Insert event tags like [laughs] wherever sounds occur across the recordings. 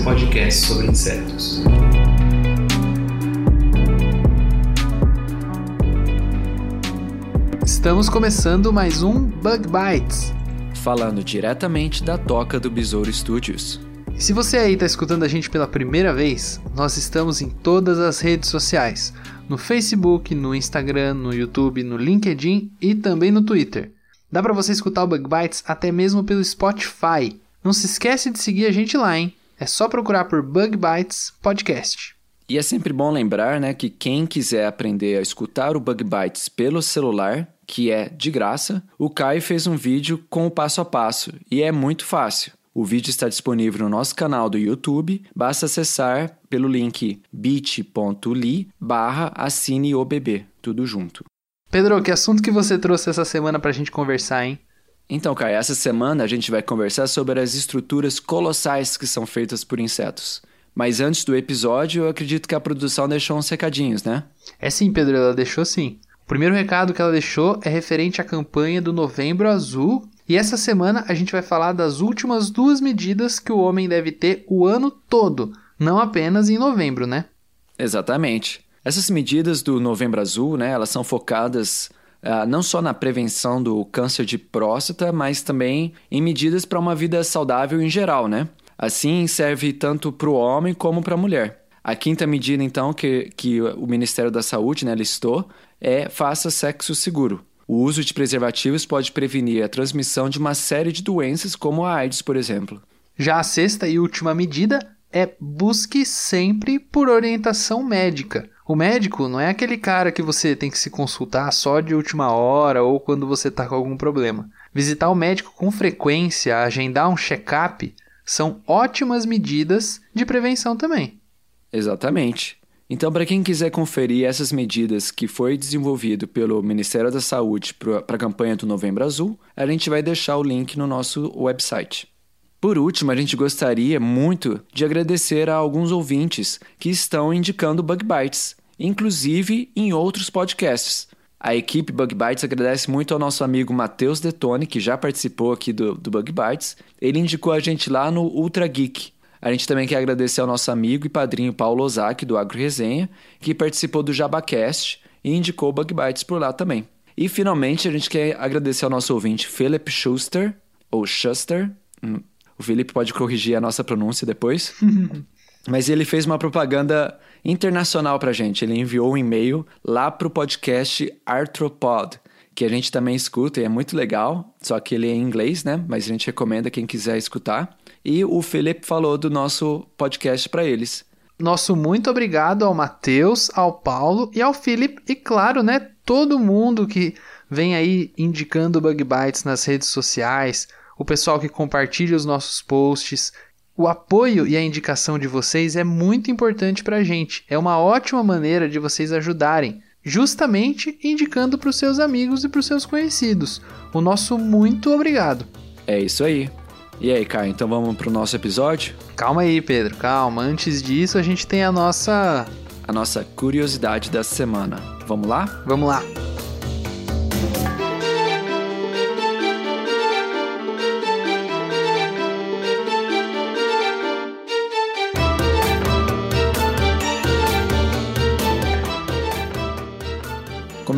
seu podcast sobre insetos. Estamos começando mais um Bug Bites. falando diretamente da toca do Besouro Studios. E se você aí está escutando a gente pela primeira vez, nós estamos em todas as redes sociais: no Facebook, no Instagram, no YouTube, no LinkedIn e também no Twitter. Dá para você escutar o Bug Bites até mesmo pelo Spotify. Não se esquece de seguir a gente lá, hein? É só procurar por Bug Bites Podcast. E é sempre bom lembrar, né, que quem quiser aprender a escutar o Bug Bites pelo celular, que é de graça, o Caio fez um vídeo com o passo a passo e é muito fácil. O vídeo está disponível no nosso canal do YouTube, basta acessar pelo link bit.ly barra tudo junto. Pedro, que assunto que você trouxe essa semana pra gente conversar, hein? Então, Caio, essa semana a gente vai conversar sobre as estruturas colossais que são feitas por insetos. Mas antes do episódio, eu acredito que a produção deixou uns recadinhos, né? É sim, Pedro, ela deixou sim. O primeiro recado que ela deixou é referente à campanha do Novembro Azul. E essa semana a gente vai falar das últimas duas medidas que o homem deve ter o ano todo, não apenas em novembro, né? Exatamente. Essas medidas do Novembro Azul, né, elas são focadas ah, não só na prevenção do câncer de próstata, mas também em medidas para uma vida saudável em geral, né? Assim, serve tanto para o homem como para a mulher. A quinta medida, então, que, que o Ministério da Saúde né, listou é faça sexo seguro. O uso de preservativos pode prevenir a transmissão de uma série de doenças, como a AIDS, por exemplo. Já a sexta e última medida é busque sempre por orientação médica. O médico não é aquele cara que você tem que se consultar só de última hora ou quando você está com algum problema. Visitar o médico com frequência, agendar um check-up, são ótimas medidas de prevenção também. Exatamente. Então, para quem quiser conferir essas medidas que foi desenvolvido pelo Ministério da Saúde para a campanha do Novembro Azul, a gente vai deixar o link no nosso website. Por último, a gente gostaria muito de agradecer a alguns ouvintes que estão indicando Bug Bites, inclusive em outros podcasts. A equipe Bug Bites agradece muito ao nosso amigo Matheus Detone, que já participou aqui do, do Bug Bites. Ele indicou a gente lá no Ultra Geek. A gente também quer agradecer ao nosso amigo e padrinho Paulo Ozaki, do Agro Resenha, que participou do Jabacast e indicou Bug Bites por lá também. E finalmente a gente quer agradecer ao nosso ouvinte Philip Schuster, ou Schuster. Hum, O Felipe pode corrigir a nossa pronúncia depois. [laughs] Mas ele fez uma propaganda internacional pra gente. Ele enviou um e-mail lá pro podcast Arthropod, que a gente também escuta e é muito legal, só que ele é em inglês, né? Mas a gente recomenda quem quiser escutar. E o Felipe falou do nosso podcast para eles. Nosso muito obrigado ao Matheus, ao Paulo e ao Felipe e claro, né, todo mundo que vem aí indicando Bug Bites nas redes sociais, o pessoal que compartilha os nossos posts. O apoio e a indicação de vocês é muito importante pra gente. É uma ótima maneira de vocês ajudarem, justamente indicando para os seus amigos e para os seus conhecidos. O nosso muito obrigado. É isso aí. E aí, Caio, então vamos pro nosso episódio? Calma aí, Pedro, calma. Antes disso, a gente tem a nossa. A nossa curiosidade da semana. Vamos lá? Vamos lá.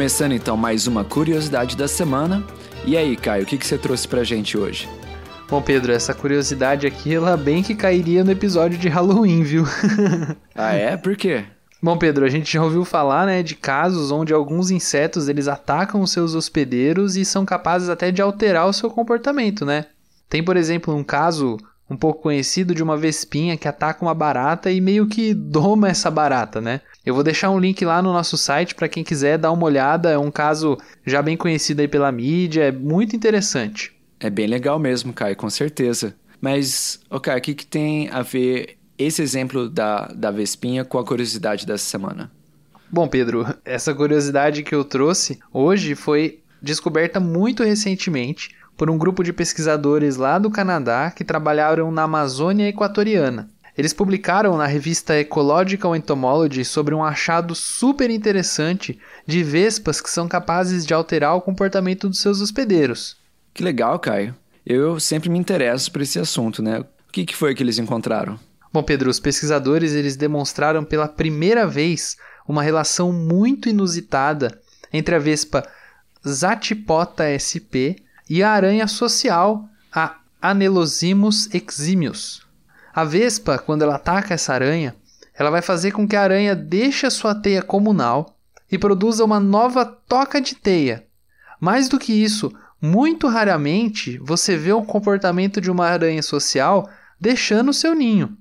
Começando então mais uma curiosidade da semana. E aí, Caio, o que, que você trouxe pra gente hoje? Bom, Pedro, essa curiosidade aqui, ela bem que cairia no episódio de Halloween, viu? [laughs] Ah, é? Por quê? Bom, Pedro, a gente já ouviu falar, né, de casos onde alguns insetos eles atacam os seus hospedeiros e são capazes até de alterar o seu comportamento, né? Tem, por exemplo, um caso um pouco conhecido de uma vespinha que ataca uma barata e meio que doma essa barata, né? Eu vou deixar um link lá no nosso site para quem quiser dar uma olhada. É um caso já bem conhecido aí pela mídia, é muito interessante. É bem legal mesmo, Caio, com certeza. Mas, ok, o que, que tem a ver esse exemplo da, da Vespinha com a curiosidade dessa semana? Bom, Pedro, [laughs] essa curiosidade que eu trouxe hoje foi descoberta muito recentemente por um grupo de pesquisadores lá do Canadá que trabalharam na Amazônia Equatoriana. Eles publicaram na revista Ecological Entomology sobre um achado super interessante de vespas que são capazes de alterar o comportamento dos seus hospedeiros. Que legal, Caio. Eu sempre me interesso por esse assunto, né? O que, que foi que eles encontraram? Bom, Pedro, os pesquisadores eles demonstraram pela primeira vez uma relação muito inusitada entre a vespa Zatipota sp e a aranha social, a Anelosimus eximius. A vespa, quando ela ataca essa aranha, ela vai fazer com que a aranha deixe a sua teia comunal e produza uma nova toca de teia. Mais do que isso, muito raramente você vê o comportamento de uma aranha social deixando seu ninho.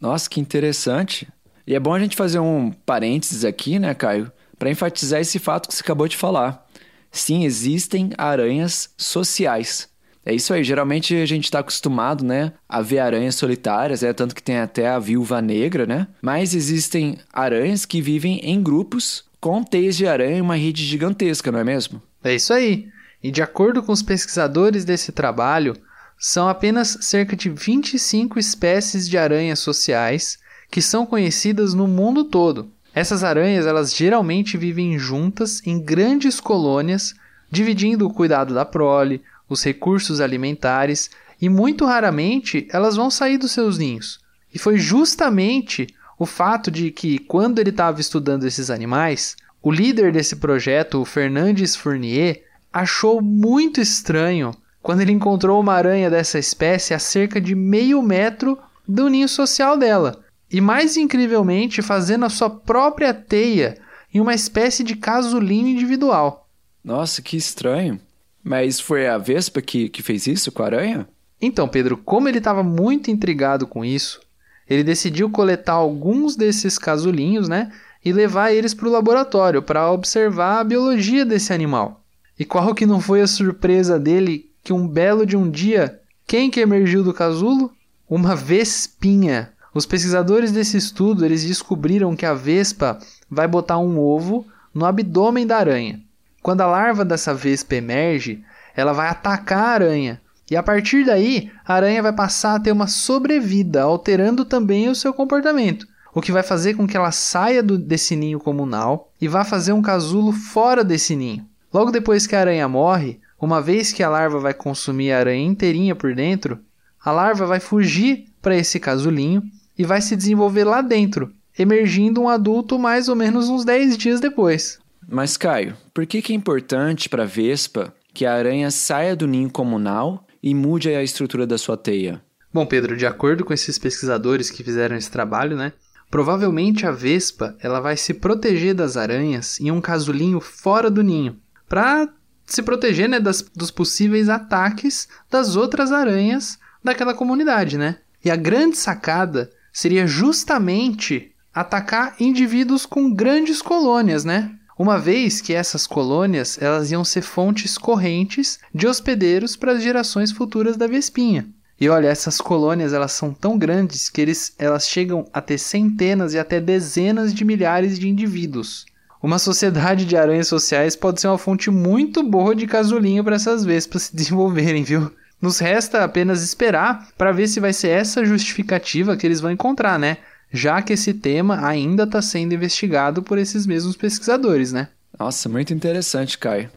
Nossa, que interessante. E é bom a gente fazer um parênteses aqui, né, Caio, para enfatizar esse fato que você acabou de falar. Sim, existem aranhas sociais. É isso aí, geralmente a gente está acostumado, né, a ver aranhas solitárias, é tanto que tem até a viúva negra, né? Mas existem aranhas que vivem em grupos com teias de aranha e uma rede gigantesca, não é mesmo? É isso aí. E de acordo com os pesquisadores desse trabalho, são apenas cerca de 25 espécies de aranhas sociais que são conhecidas no mundo todo. Essas aranhas, elas geralmente vivem juntas em grandes colônias, dividindo o cuidado da prole, os recursos alimentares e muito raramente elas vão sair dos seus ninhos. E foi justamente o fato de que, quando ele estava estudando esses animais, o líder desse projeto, o Fernandes Fournier, achou muito estranho quando ele encontrou uma aranha dessa espécie a cerca de meio metro do ninho social dela e mais incrivelmente fazendo a sua própria teia em uma espécie de casulinho individual. Nossa, que estranho. Mas foi a Vespa que, que fez isso com a aranha? Então, Pedro, como ele estava muito intrigado com isso, ele decidiu coletar alguns desses casulinhos, né, e levar eles para o laboratório para observar a biologia desse animal. E qual que não foi a surpresa dele que um belo de um dia, quem que emergiu do casulo? Uma vespinha. Os pesquisadores desse estudo eles descobriram que a vespa vai botar um ovo no abdômen da aranha. Quando a larva dessa vespa emerge, ela vai atacar a aranha. E a partir daí, a aranha vai passar a ter uma sobrevida, alterando também o seu comportamento, o que vai fazer com que ela saia do, desse ninho comunal e vá fazer um casulo fora desse ninho. Logo depois que a aranha morre, uma vez que a larva vai consumir a aranha inteirinha por dentro, a larva vai fugir para esse casulinho e vai se desenvolver lá dentro, emergindo um adulto mais ou menos uns 10 dias depois. Mas, Caio, por que, que é importante para a Vespa que a aranha saia do ninho comunal e mude a estrutura da sua teia? Bom, Pedro, de acordo com esses pesquisadores que fizeram esse trabalho, né? Provavelmente a vespa ela vai se proteger das aranhas em um casulinho fora do ninho, para se proteger né, das, dos possíveis ataques das outras aranhas daquela comunidade, né? E a grande sacada seria justamente atacar indivíduos com grandes colônias, né? Uma vez que essas colônias elas iam ser fontes correntes de hospedeiros para as gerações futuras da Vespinha. E olha, essas colônias elas são tão grandes que eles, elas chegam a ter centenas e até dezenas de milhares de indivíduos. Uma sociedade de aranhas sociais pode ser uma fonte muito boa de casulinho para essas vespas se desenvolverem, viu? Nos resta apenas esperar para ver se vai ser essa justificativa que eles vão encontrar, né? Já que esse tema ainda está sendo investigado por esses mesmos pesquisadores, né? Nossa, muito interessante, Caio.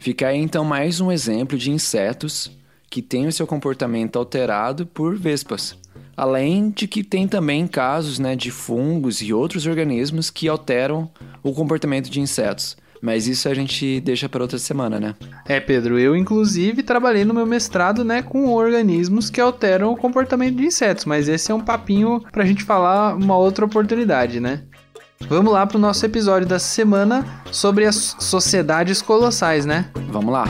Fica aí então mais um exemplo de insetos que têm o seu comportamento alterado por vespas. Além de que tem também casos né, de fungos e outros organismos que alteram o comportamento de insetos. Mas isso a gente deixa para outra semana, né? É, Pedro, eu inclusive trabalhei no meu mestrado, né, com organismos que alteram o comportamento de insetos, mas esse é um papinho pra gente falar uma outra oportunidade, né? Vamos lá pro nosso episódio da semana sobre as sociedades colossais, né? Vamos lá.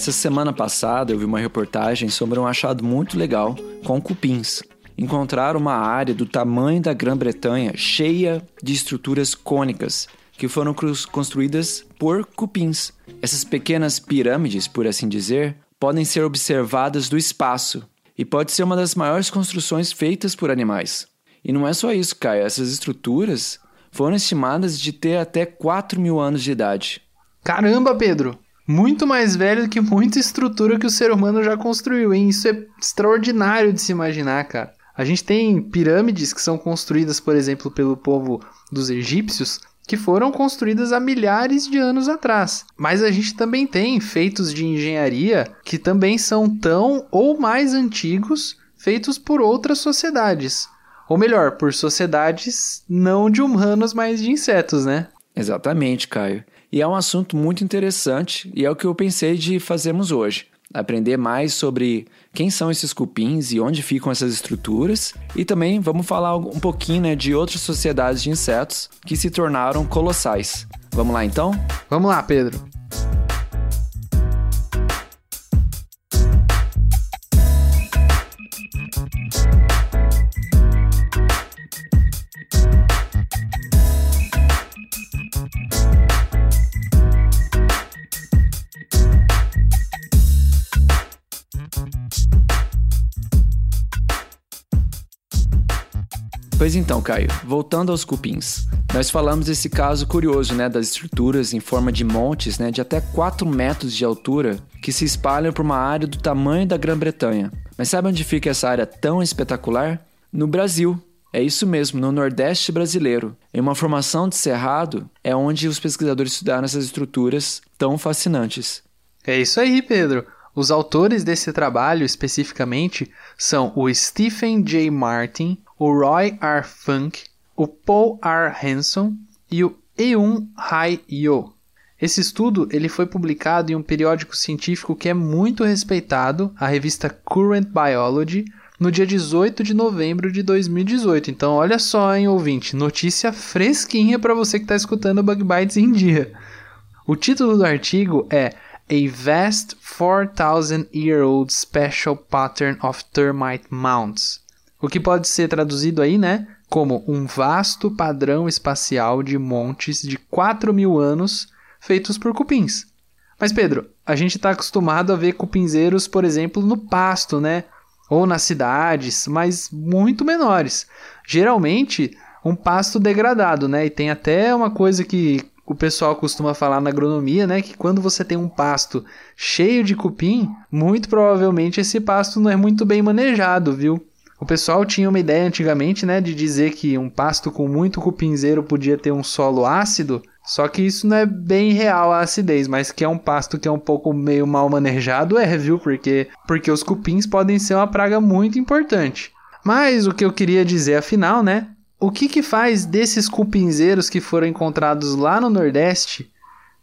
Essa semana passada eu vi uma reportagem sobre um achado muito legal com cupins. Encontraram uma área do tamanho da Grã-Bretanha cheia de estruturas cônicas que foram construídas por cupins. Essas pequenas pirâmides, por assim dizer, podem ser observadas do espaço e pode ser uma das maiores construções feitas por animais. E não é só isso, Caio. Essas estruturas foram estimadas de ter até 4 mil anos de idade. Caramba, Pedro! Muito mais velho do que muita estrutura que o ser humano já construiu, hein? Isso é extraordinário de se imaginar, cara. A gente tem pirâmides que são construídas, por exemplo, pelo povo dos egípcios, que foram construídas há milhares de anos atrás. Mas a gente também tem feitos de engenharia que também são tão ou mais antigos, feitos por outras sociedades. Ou melhor, por sociedades não de humanos, mas de insetos, né? Exatamente, Caio. E é um assunto muito interessante e é o que eu pensei de fazermos hoje aprender mais sobre quem são esses cupins e onde ficam essas estruturas. E também vamos falar um pouquinho né, de outras sociedades de insetos que se tornaram colossais. Vamos lá então? Vamos lá, Pedro. Pois então, Caio, voltando aos cupins. Nós falamos desse caso curioso, né, das estruturas em forma de montes, né, de até 4 metros de altura, que se espalham por uma área do tamanho da Grã-Bretanha. Mas sabe onde fica essa área tão espetacular? No Brasil. É isso mesmo, no Nordeste brasileiro. Em uma formação de cerrado, é onde os pesquisadores estudaram essas estruturas tão fascinantes. É isso aí, Pedro. Os autores desse trabalho especificamente são o Stephen J. Martin, o Roy R. Funk, o Paul R. Hanson e o Eun Hai Yo. Esse estudo ele foi publicado em um periódico científico que é muito respeitado, a revista Current Biology, no dia 18 de novembro de 2018. Então, olha só, hein, ouvinte, notícia fresquinha para você que está escutando Bug Bites em dia. O título do artigo é A Vast 4,000 Year Old Special Pattern of Termite Mounts. O que pode ser traduzido aí, né? Como um vasto padrão espacial de montes de 4 mil anos feitos por cupins. Mas, Pedro, a gente está acostumado a ver cupinzeiros, por exemplo, no pasto, né? Ou nas cidades, mas muito menores. Geralmente, um pasto degradado, né? E tem até uma coisa que o pessoal costuma falar na agronomia, né, que quando você tem um pasto cheio de cupim, muito provavelmente esse pasto não é muito bem manejado, viu? O pessoal tinha uma ideia antigamente, né, de dizer que um pasto com muito cupinzeiro podia ter um solo ácido, só que isso não é bem real a acidez, mas que é um pasto que é um pouco meio mal manejado é, viu? Porque porque os cupins podem ser uma praga muito importante. Mas o que eu queria dizer afinal, né? O que que faz desses cupinzeiros que foram encontrados lá no Nordeste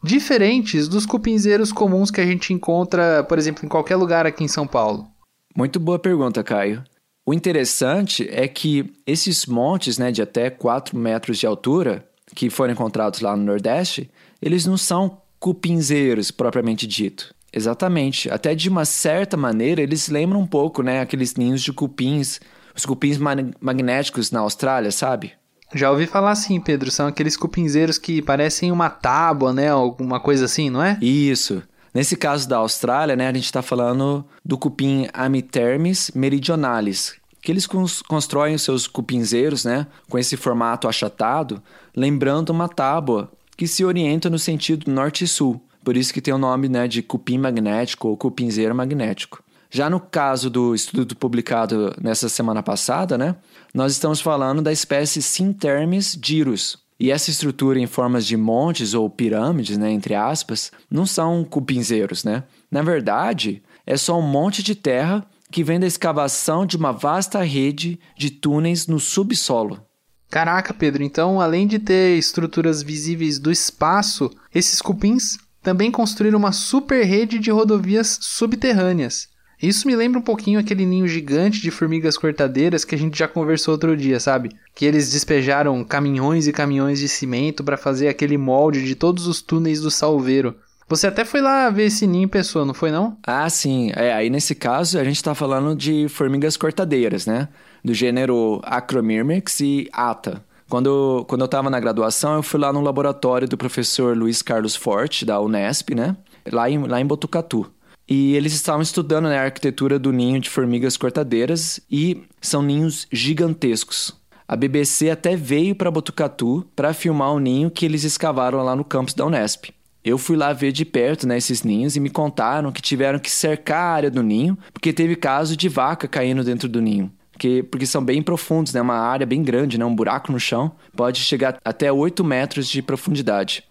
diferentes dos cupinzeiros comuns que a gente encontra, por exemplo, em qualquer lugar aqui em São Paulo? Muito boa pergunta, Caio. O interessante é que esses montes né, de até 4 metros de altura, que foram encontrados lá no Nordeste, eles não são cupinzeiros propriamente dito. Exatamente. Até de uma certa maneira, eles lembram um pouco né, aqueles ninhos de cupins, os cupins magnéticos na Austrália, sabe? Já ouvi falar assim, Pedro. São aqueles cupinzeiros que parecem uma tábua, né? Alguma coisa assim, não é? Isso. Nesse caso da Austrália, né, a gente está falando do cupim Amitermes meridionalis, que eles constroem os seus cupinzeiros né, com esse formato achatado, lembrando uma tábua que se orienta no sentido norte e sul. Por isso que tem o nome né, de cupim magnético ou cupinzeiro magnético. Já no caso do estudo publicado nessa semana passada, né, nós estamos falando da espécie Sintermes gyrus, e essa estrutura em formas de montes ou pirâmides, né, entre aspas, não são cupinzeiros, né? Na verdade, é só um monte de terra que vem da escavação de uma vasta rede de túneis no subsolo. Caraca, Pedro, então além de ter estruturas visíveis do espaço, esses cupins também construíram uma super rede de rodovias subterrâneas. Isso me lembra um pouquinho aquele ninho gigante de formigas cortadeiras que a gente já conversou outro dia, sabe? Que eles despejaram caminhões e caminhões de cimento para fazer aquele molde de todos os túneis do Salveiro. Você até foi lá ver esse ninho em pessoa, não foi não? Ah, sim. É, aí nesse caso a gente tá falando de formigas cortadeiras, né? Do gênero Acromyrmex e Ata. Quando, quando eu tava na graduação, eu fui lá no laboratório do professor Luiz Carlos Forte, da Unesp, né? Lá em, lá em Botucatu. E eles estavam estudando né, a arquitetura do ninho de formigas cortadeiras e são ninhos gigantescos. A BBC até veio para Botucatu para filmar o ninho que eles escavaram lá no campus da Unesp. Eu fui lá ver de perto né, esses ninhos e me contaram que tiveram que cercar a área do ninho porque teve caso de vaca caindo dentro do ninho. Porque, porque são bem profundos, né? Uma área bem grande, né? Um buraco no chão. Pode chegar até 8 metros de profundidade.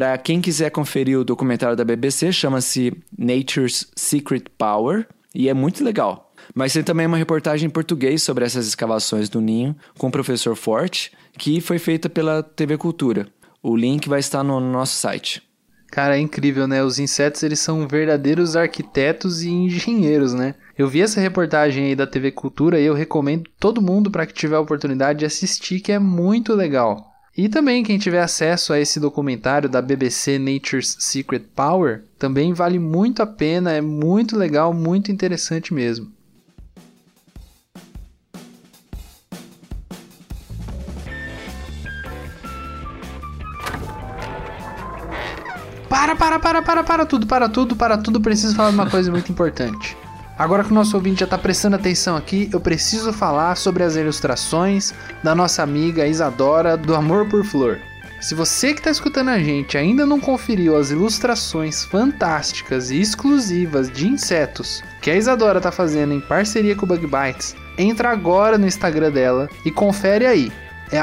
Para quem quiser conferir o documentário da BBC, chama-se Nature's Secret Power e é muito legal. Mas tem também uma reportagem em português sobre essas escavações do ninho com o professor Forte, que foi feita pela TV Cultura. O link vai estar no nosso site. Cara, é incrível, né? Os insetos, eles são verdadeiros arquitetos e engenheiros, né? Eu vi essa reportagem aí da TV Cultura e eu recomendo todo mundo para que tiver a oportunidade de assistir, que é muito legal. E também quem tiver acesso a esse documentário da BBC Nature's Secret Power, também vale muito a pena, é muito legal, muito interessante mesmo. Para, para, para, para, para tudo, para tudo, para tudo, preciso falar de uma coisa muito importante. Agora que o nosso ouvinte já está prestando atenção aqui, eu preciso falar sobre as ilustrações da nossa amiga Isadora do Amor por Flor. Se você que está escutando a gente ainda não conferiu as ilustrações fantásticas e exclusivas de insetos que a Isadora está fazendo em parceria com o Bug Bites, entra agora no Instagram dela e confere aí. É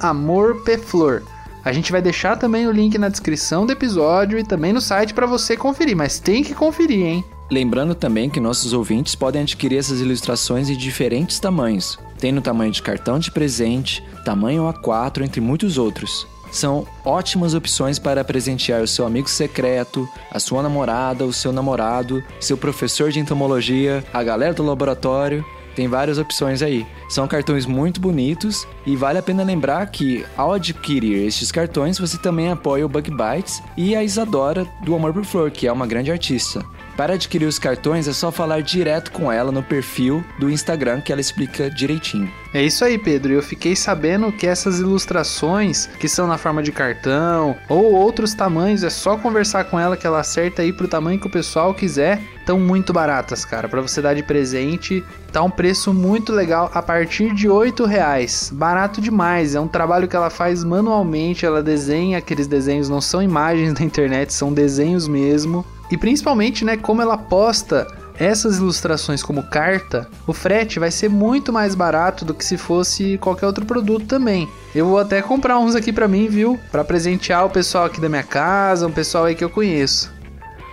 amorpeflor. A gente vai deixar também o link na descrição do episódio e também no site para você conferir, mas tem que conferir, hein? Lembrando também que nossos ouvintes podem adquirir essas ilustrações em diferentes tamanhos. Tem no tamanho de cartão de presente, tamanho A4, entre muitos outros. São ótimas opções para presentear o seu amigo secreto, a sua namorada, o seu namorado, seu professor de entomologia, a galera do laboratório tem várias opções aí. São cartões muito bonitos e vale a pena lembrar que ao adquirir estes cartões você também apoia o Bug Bites e a Isadora do Amor por Flor, que é uma grande artista. Para adquirir os cartões é só falar direto com ela no perfil do Instagram que ela explica direitinho. É isso aí, Pedro. Eu fiquei sabendo que essas ilustrações que são na forma de cartão ou outros tamanhos, é só conversar com ela que ela acerta aí pro tamanho que o pessoal quiser. Estão muito baratas, cara. Para você dar de presente, tá um preço muito legal a partir de oito reais. Barato demais. É um trabalho que ela faz manualmente. Ela desenha aqueles desenhos, não são imagens [laughs] da internet, são desenhos mesmo. E principalmente, né, como ela posta essas ilustrações como carta, o frete vai ser muito mais barato do que se fosse qualquer outro produto também. Eu vou até comprar uns aqui para mim, viu? Para presentear o pessoal aqui da minha casa, um pessoal aí que eu conheço.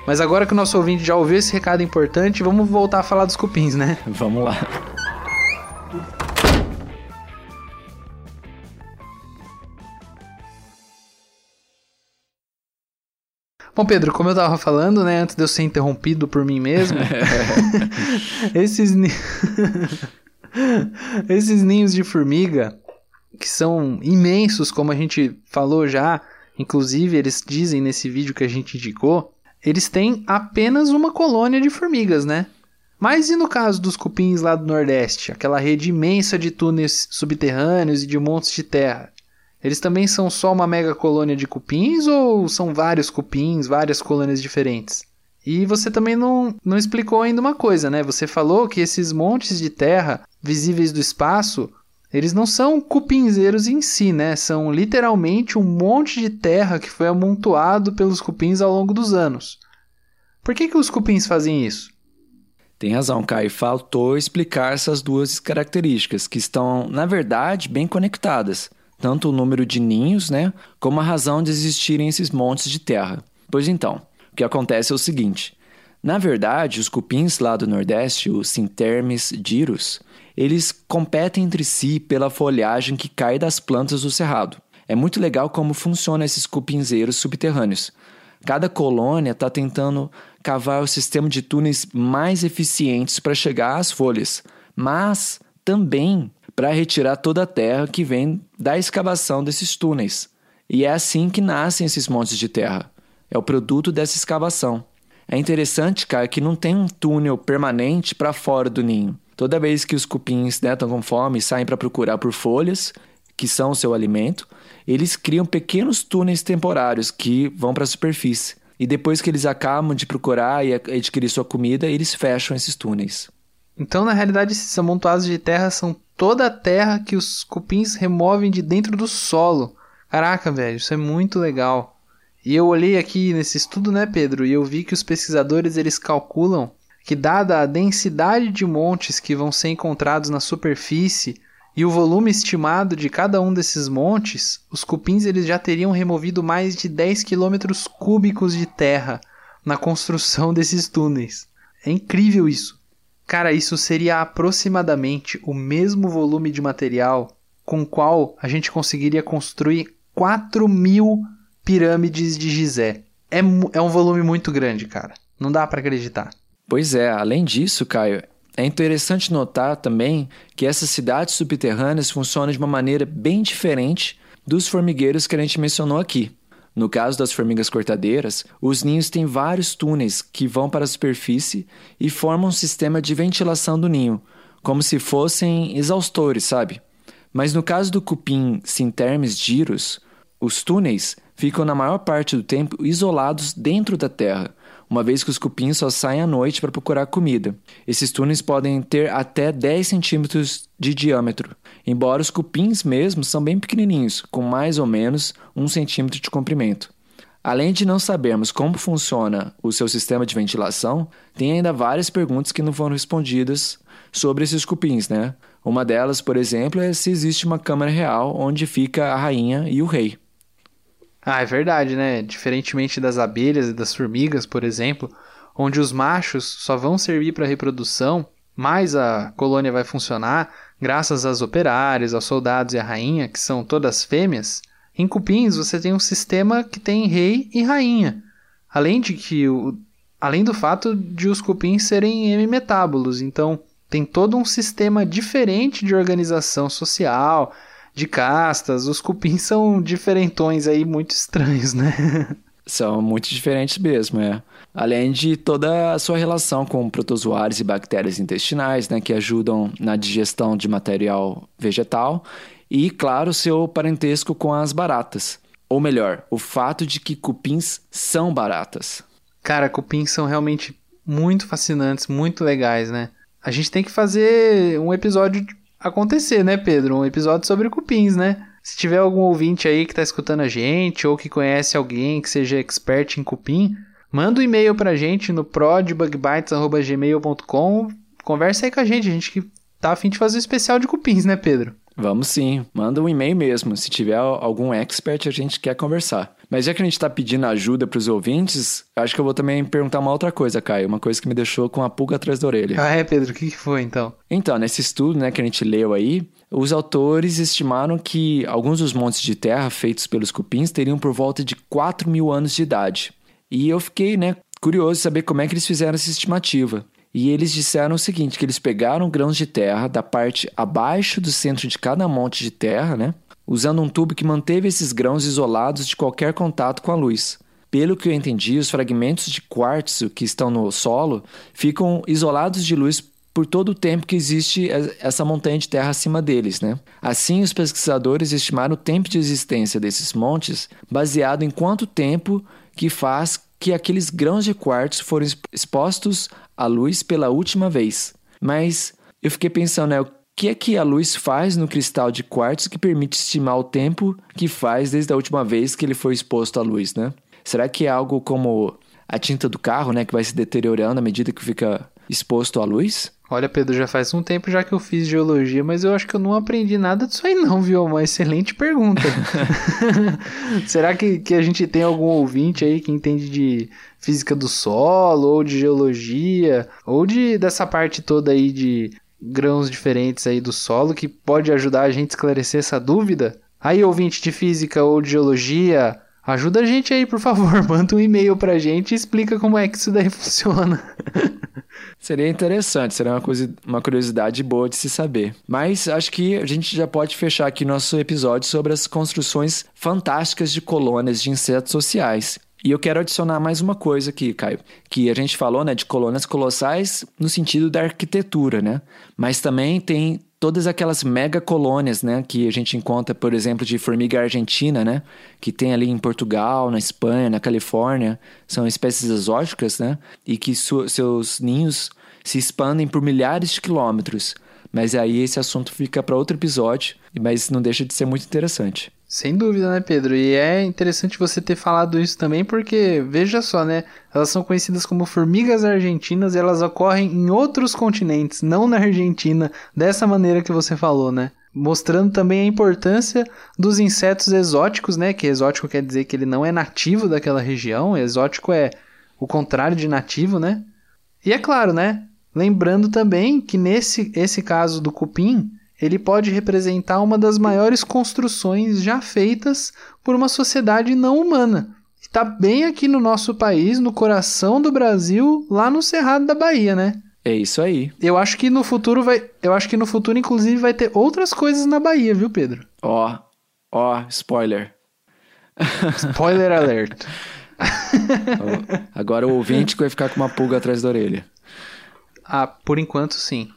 Mas agora que o nosso ouvinte já ouviu esse recado importante, vamos voltar a falar dos cupins, né? [laughs] Vamos lá. Bom, Pedro, como eu tava falando, né, antes de eu ser interrompido por mim mesmo, [laughs] esses, ni... [laughs] esses ninhos de formiga, que são imensos, como a gente falou já, inclusive eles dizem nesse vídeo que a gente indicou, eles têm apenas uma colônia de formigas, né? Mas e no caso dos cupins lá do Nordeste, aquela rede imensa de túneis subterrâneos e de montes de terra? Eles também são só uma mega colônia de cupins ou são vários cupins, várias colônias diferentes? E você também não, não explicou ainda uma coisa, né? Você falou que esses montes de terra visíveis do espaço, eles não são cupinzeiros em si, né? São literalmente um monte de terra que foi amontoado pelos cupins ao longo dos anos. Por que, que os cupins fazem isso? Tem razão, Kai. Faltou explicar essas duas características, que estão, na verdade, bem conectadas tanto o número de ninhos, né, como a razão de existirem esses montes de terra. Pois então, o que acontece é o seguinte: na verdade, os cupins lá do Nordeste, os Sintermes gyrus, eles competem entre si pela folhagem que cai das plantas do cerrado. É muito legal como funcionam esses cupinzeiros subterrâneos. Cada colônia está tentando cavar o sistema de túneis mais eficientes para chegar às folhas, mas também para retirar toda a terra que vem da escavação desses túneis. E é assim que nascem esses montes de terra. é o produto dessa escavação. É interessante, cara, que não tem um túnel permanente para fora do ninho. Toda vez que os cupins estão né, com fome e saem para procurar por folhas, que são o seu alimento, eles criam pequenos túneis temporários que vão para a superfície. E depois que eles acabam de procurar e adquirir sua comida, eles fecham esses túneis. Então, na realidade, esses amontoados de terra são toda a terra que os cupins removem de dentro do solo. Caraca, velho, isso é muito legal. E eu olhei aqui nesse estudo, né, Pedro, e eu vi que os pesquisadores eles calculam que dada a densidade de montes que vão ser encontrados na superfície e o volume estimado de cada um desses montes, os cupins eles já teriam removido mais de 10 quilômetros cúbicos de terra na construção [laughs] desses túneis. É incrível isso. Cara, isso seria aproximadamente o mesmo volume de material com o qual a gente conseguiria construir 4 mil pirâmides de Gizé. É, é um volume muito grande, cara. Não dá para acreditar. Pois é, além disso, Caio, é interessante notar também que essas cidades subterrâneas funcionam de uma maneira bem diferente dos formigueiros que a gente mencionou aqui. No caso das formigas cortadeiras, os ninhos têm vários túneis que vão para a superfície e formam um sistema de ventilação do ninho, como se fossem exaustores, sabe? Mas no caso do cupim Sintermes gyrus, os túneis ficam na maior parte do tempo isolados dentro da terra, uma vez que os cupins só saem à noite para procurar comida. Esses túneis podem ter até 10 centímetros de diâmetro, embora os cupins mesmos são bem pequenininhos, com mais ou menos 1 centímetro de comprimento. Além de não sabermos como funciona o seu sistema de ventilação, tem ainda várias perguntas que não foram respondidas sobre esses cupins, né? Uma delas, por exemplo, é se existe uma câmara real onde fica a rainha e o rei. Ah, é verdade, né? Diferentemente das abelhas e das formigas, por exemplo, onde os machos só vão servir para reprodução, mas a colônia vai funcionar graças às operárias, aos soldados e à rainha, que são todas fêmeas. Em cupins você tem um sistema que tem rei e rainha, além de que o, além do fato de os cupins serem hemimetábulos, então tem todo um sistema diferente de organização social, de castas. Os cupins são diferentões aí muito estranhos, né? [laughs] São muito diferentes mesmo, é. Além de toda a sua relação com protozoários e bactérias intestinais, né, que ajudam na digestão de material vegetal, e, claro, seu parentesco com as baratas. Ou melhor, o fato de que cupins são baratas. Cara, cupins são realmente muito fascinantes, muito legais, né? A gente tem que fazer um episódio acontecer, né, Pedro? Um episódio sobre cupins, né? Se tiver algum ouvinte aí que está escutando a gente ou que conhece alguém que seja expert em cupim, manda um e-mail pra gente no prodbugbytes.gmail.com. Conversa aí com a gente, a gente que tá afim de fazer um especial de cupins, né, Pedro? Vamos sim, manda um e-mail mesmo. Se tiver algum expert, a gente quer conversar. Mas já que a gente está pedindo ajuda para os ouvintes, acho que eu vou também perguntar uma outra coisa, Caio. Uma coisa que me deixou com a pulga atrás da orelha. Ah, é, Pedro? O que foi então? Então, nesse estudo né, que a gente leu aí, os autores estimaram que alguns dos montes de terra feitos pelos cupins teriam por volta de 4 mil anos de idade. E eu fiquei né, curioso de saber como é que eles fizeram essa estimativa. E eles disseram o seguinte, que eles pegaram grãos de terra da parte abaixo do centro de cada monte de terra, né? Usando um tubo que manteve esses grãos isolados de qualquer contato com a luz. Pelo que eu entendi, os fragmentos de quartzo que estão no solo ficam isolados de luz por todo o tempo que existe essa montanha de terra acima deles. Né? Assim, os pesquisadores estimaram o tempo de existência desses montes baseado em quanto tempo que faz que aqueles grãos de quartzo foram expostos à luz pela última vez. Mas eu fiquei pensando, né, que é que a luz faz no cristal de quartzo que permite estimar o tempo que faz desde a última vez que ele foi exposto à luz, né? Será que é algo como a tinta do carro, né, que vai se deteriorando à medida que fica exposto à luz? Olha, Pedro, já faz um tempo já que eu fiz geologia, mas eu acho que eu não aprendi nada disso aí não, viu? Uma excelente pergunta. [laughs] [laughs] Será que, que a gente tem algum ouvinte aí que entende de física do solo, ou de geologia, ou de dessa parte toda aí de grãos diferentes aí do solo que pode ajudar a gente a esclarecer essa dúvida? Aí, ouvinte de física ou de geologia, ajuda a gente aí, por favor. [laughs] Manda um e-mail pra gente e explica como é que isso daí [laughs] funciona. Seria interessante, seria uma, coisa, uma curiosidade boa de se saber. Mas acho que a gente já pode fechar aqui nosso episódio sobre as construções fantásticas de colônias de insetos sociais. E eu quero adicionar mais uma coisa aqui, Caio, que a gente falou, né, de colônias colossais no sentido da arquitetura, né? Mas também tem todas aquelas mega colônias, né, que a gente encontra, por exemplo, de formiga argentina, né, que tem ali em Portugal, na Espanha, na Califórnia, são espécies exóticas, né, e que seus ninhos se expandem por milhares de quilômetros. Mas aí esse assunto fica para outro episódio, mas não deixa de ser muito interessante. Sem dúvida, né, Pedro? E é interessante você ter falado isso também, porque veja só, né? Elas são conhecidas como formigas argentinas e elas ocorrem em outros continentes, não na Argentina, dessa maneira que você falou, né? Mostrando também a importância dos insetos exóticos, né? Que exótico quer dizer que ele não é nativo daquela região, exótico é o contrário de nativo, né? E é claro, né? Lembrando também que nesse esse caso do cupim, ele pode representar uma das maiores construções já feitas por uma sociedade não humana. Está bem aqui no nosso país, no coração do Brasil, lá no Cerrado da Bahia, né? É isso aí. Eu acho que no futuro vai, eu acho que no futuro inclusive vai ter outras coisas na Bahia, viu, Pedro? Ó, ó, spoiler. Spoiler alert. [laughs] Agora o ouvinte vai ficar com uma pulga atrás da orelha. Ah, por enquanto sim.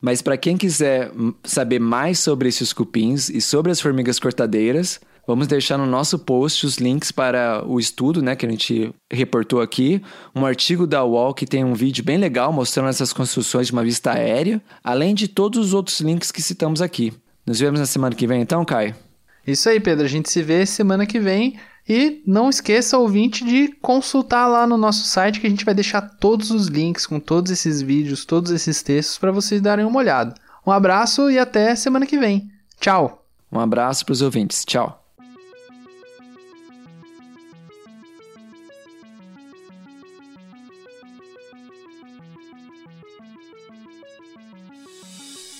Mas para quem quiser saber mais sobre esses cupins e sobre as formigas cortadeiras, vamos deixar no nosso post os links para o estudo, né, que a gente reportou aqui, um artigo da UOL que tem um vídeo bem legal mostrando essas construções de uma vista aérea, além de todos os outros links que citamos aqui. Nos vemos na semana que vem então, Caio? Isso aí, Pedro. A gente se vê semana que vem. E não esqueça, ouvinte, de consultar lá no nosso site que a gente vai deixar todos os links com todos esses vídeos, todos esses textos para vocês darem uma olhada. Um abraço e até semana que vem. Tchau! Um abraço para os ouvintes. Tchau!